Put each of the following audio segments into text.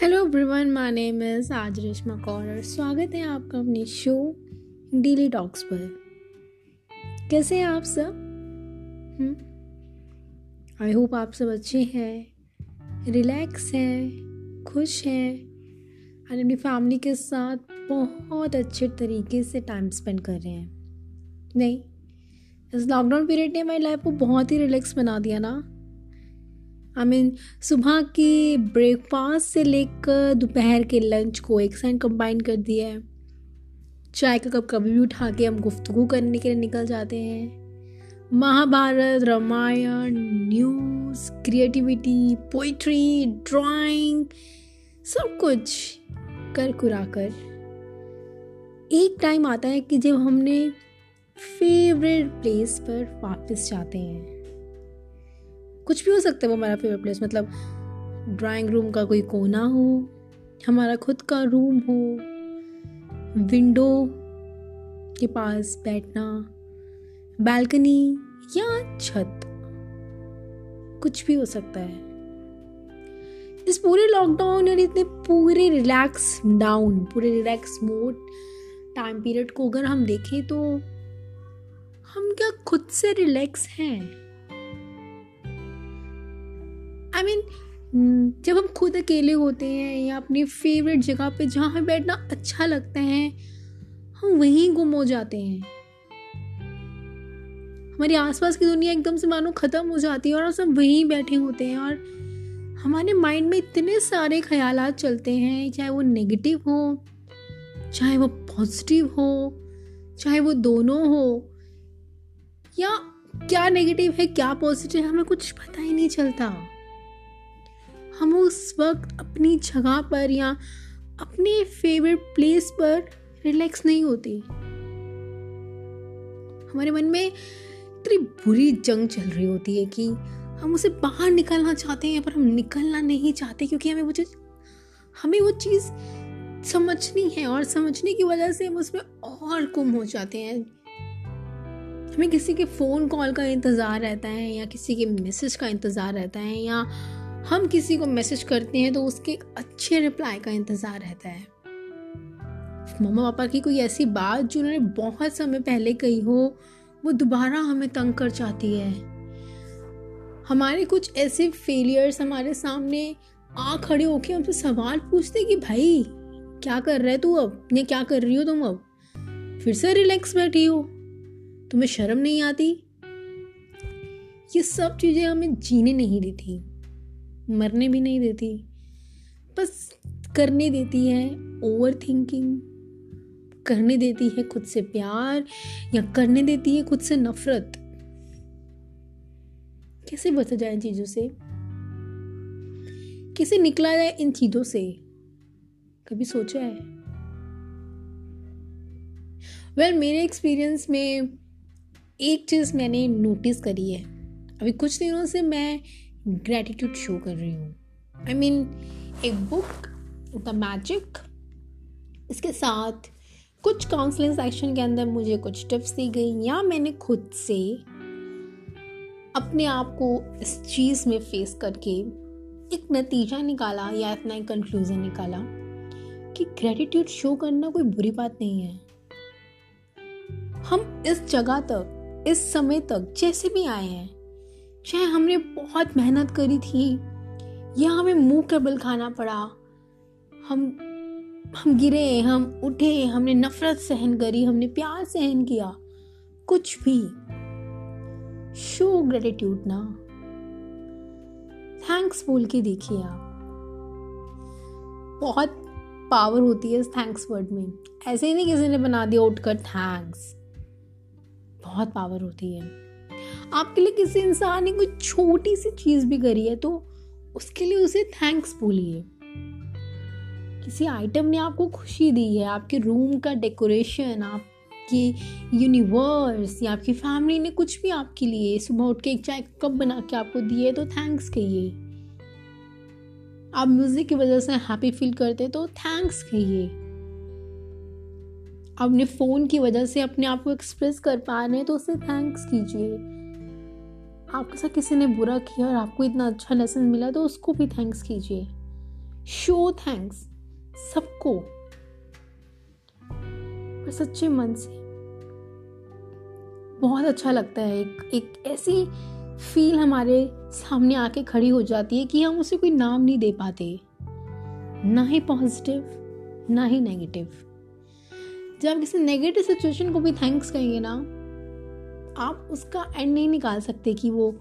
Hello everyone my name is आज रेशमा कौर और स्वागत है आपका अपने शो डेली टॉक्स पर। कैसे हैं आप सब? आई होप आप सब अच्छे हैं रिलैक्स हैं, खुश हैं, और अपनी फैमिली के साथ बहुत अच्छे तरीके से टाइम स्पेंड कर रहे हैं। नहीं, इस लॉकडाउन पीरियड ने हमारी लाइफ को बहुत ही रिलैक्स बना दिया ना। आई मीन सुबह की ब्रेकफास्ट से लेकर दोपहर के लंच को एक साइड कंबाइन कर दिया है। चाय का कप कभी भी उठा के हम गुफ्तगु करने के लिए निकल जाते हैं। Mahabharat, Ramayan news creativity poetry drawing सब कुछ कर कुरा कर। एक टाइम आता है कि जब हमने फेवरेट प्लेस पर वापस जाते हैं। कुछ भी हो सकता है वो हमारा फेवरेट प्लेस मतलब ड्राइंग रूम का कोई कोना हो, हमारा खुद का रूम हो विंडो के पास बैठना बालकनी या छत, कुछ भी हो सकता है। इस पूरे लॉकडाउन और इतने पूरे रिलैक्स डाउन पूरे रिलैक्स मोड टाइम पीरियड को अगर हम देखें तो हम क्या खुद से रिलैक्स हैं? जब हम खुद अकेले होते हैं या अपनी फेवरेट जगह पे जहाँ हमें बैठना अच्छा लगता है, हम वहीं गुम हो जाते हैं। हमारे आसपास की दुनिया एकदम से मानो ख़त्म हो जाती है और हम वहीं बैठे होते हैं और हमारे माइंड में इतने सारे ख्याल चलते हैं, चाहे वो नेगेटिव हो, चाहे वो पॉजिटिव हो, चाहे वो दोनों हो, या क्या नेगेटिव है, क्या पॉजिटिव है, हमें कुछ पता ही नहीं चलता। हम उस वक्त अपनी जगह पर या अपने फेवरेट प्लेस पर रिलैक्स नहीं होते। हमारे मन में इतनी बुरी जंग चल रही होती है कि हम उसे बाहर निकलना चाहते हैं, पर हम निकलना नहीं चाहते क्योंकि हमें वो चीज़, हमें वो चीज़ समझनी है और समझने की वजह से हम उसमें और गुम हो जाते हैं। हमें किसी के फ़ोन कॉल का इंतज़ार रहता है या किसी के मैसेज का इंतज़ार रहता है या हम किसी को मैसेज करते हैं तो उसके अच्छे रिप्लाई का इंतज़ार रहता है। मम्मा पापा की कोई ऐसी बात जो उन्होंने बहुत समय पहले कही हो, वो दोबारा हमें तंग कर जाती है। हमारे कुछ ऐसे फेलियर्स हमारे सामने आ खड़े होके हमसे सवाल पूछते कि, भाई, क्या कर रहे तू अब? ने क्या कर रही हो तुम अब? फिर से रिलैक्स बैठी हो। तुम्हें शर्म नहीं आती? ये सब चीज़ें हमें जीने नहीं देती। मरने भी नहीं देती। बस करने देती है ओवर थिंकिंग करने देती है खुद से प्यार या करने देती है खुद से नफरत। कैसे बचा जाए इन चीज़ों से? कैसे निकला जाए इन चीज़ों से? कभी सोचा है? वेल well, मेरे एक्सपीरियंस में एक चीज़ मैंने नोटिस करी है। अभी कुछ दिनों से मैं ग्रेटिट्यूड शो कर रही हूँ। आई मीन एक बुक द मैजिक इसके साथ कुछ काउंसलिंग सेक्शन के अंदर मुझे कुछ टिप्स दी गई या मैंने खुद से अपने आप को इस चीज़ में फेस करके एक नतीजा निकाला या इतना एक कंक्लूजन निकाला कि ग्रेटिट्यूड शो करना कोई बुरी बात नहीं है। हम इस जगह तक, इस समय तक जैसे भी आए हैं चाहे हमने बहुत मेहनत करी थी, या हमें मुँह का बल खाना पड़ा, हम हम गिरे, हम उठे, हमने नफरत सहन करी, हमने प्यार सहन किया, कुछ भी। शो ग्रेटिट्यूड ना। थैंक्स बोल के देखिए आप। बहुत पावर होती है इस थैंक्स वर्ड में। ऐसे ही नहीं किसी ने बना दिया उठकर थैंक्स बहुत पावर होती है। आपके लिए किसी इंसान ने कोई छोटी सी चीज़ भी करी है तो उसके लिए उसे थैंक्स बोलिए। किसी आइटम ने आपको खुशी दी है, आपके रूम का डेकोरेशन आपके यूनिवर्स या आपकी फैमिली ने कुछ भी आपके लिए सुबह उठ के एक चाय कप बना के आपको दिए तो थैंक्स कहिए। आप म्यूज़िक की वजह से हैप्पी फील करते तो थैंक्स कहिए। अपने फ़ोन की वजह से अपने आप को एक्सप्रेस कर पा रहे हैं तो उसे थैंक्स कीजिए। आपके साथ किसी ने बुरा किया और आपको इतना अच्छा लेसन मिला तो उसको भी थैंक्स कीजिए। शो थैंक्स सबको। पर सच्चे मन से। बहुत अच्छा लगता है, एक एक ऐसी फील हमारे सामने आके खड़ी हो जाती है कि हम उसे कोई नाम नहीं दे पाते। ना ही पॉजिटिव ना ही नेगेटिव जब किसी नेगेटिव सिचुएशन को भी थैंक्स कहेंगे ना आप उसका एंड नहीं निकाल सकते कि वो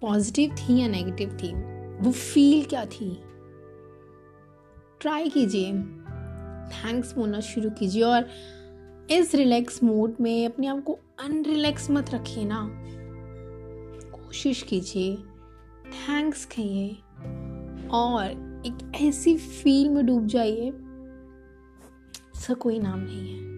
पॉजिटिव थी या नेगेटिव थी। वो फील क्या थी? ट्राई कीजिए। थैंक्स बोलना शुरू कीजिए और इस रिलैक्स मोड में अपने आप को अनरिलैक्स मत रखिए ना। कोशिश कीजिए। थैंक्स कहिए। और एक ऐसी फील में डूब जाइए। इसका कोई नाम नहीं है।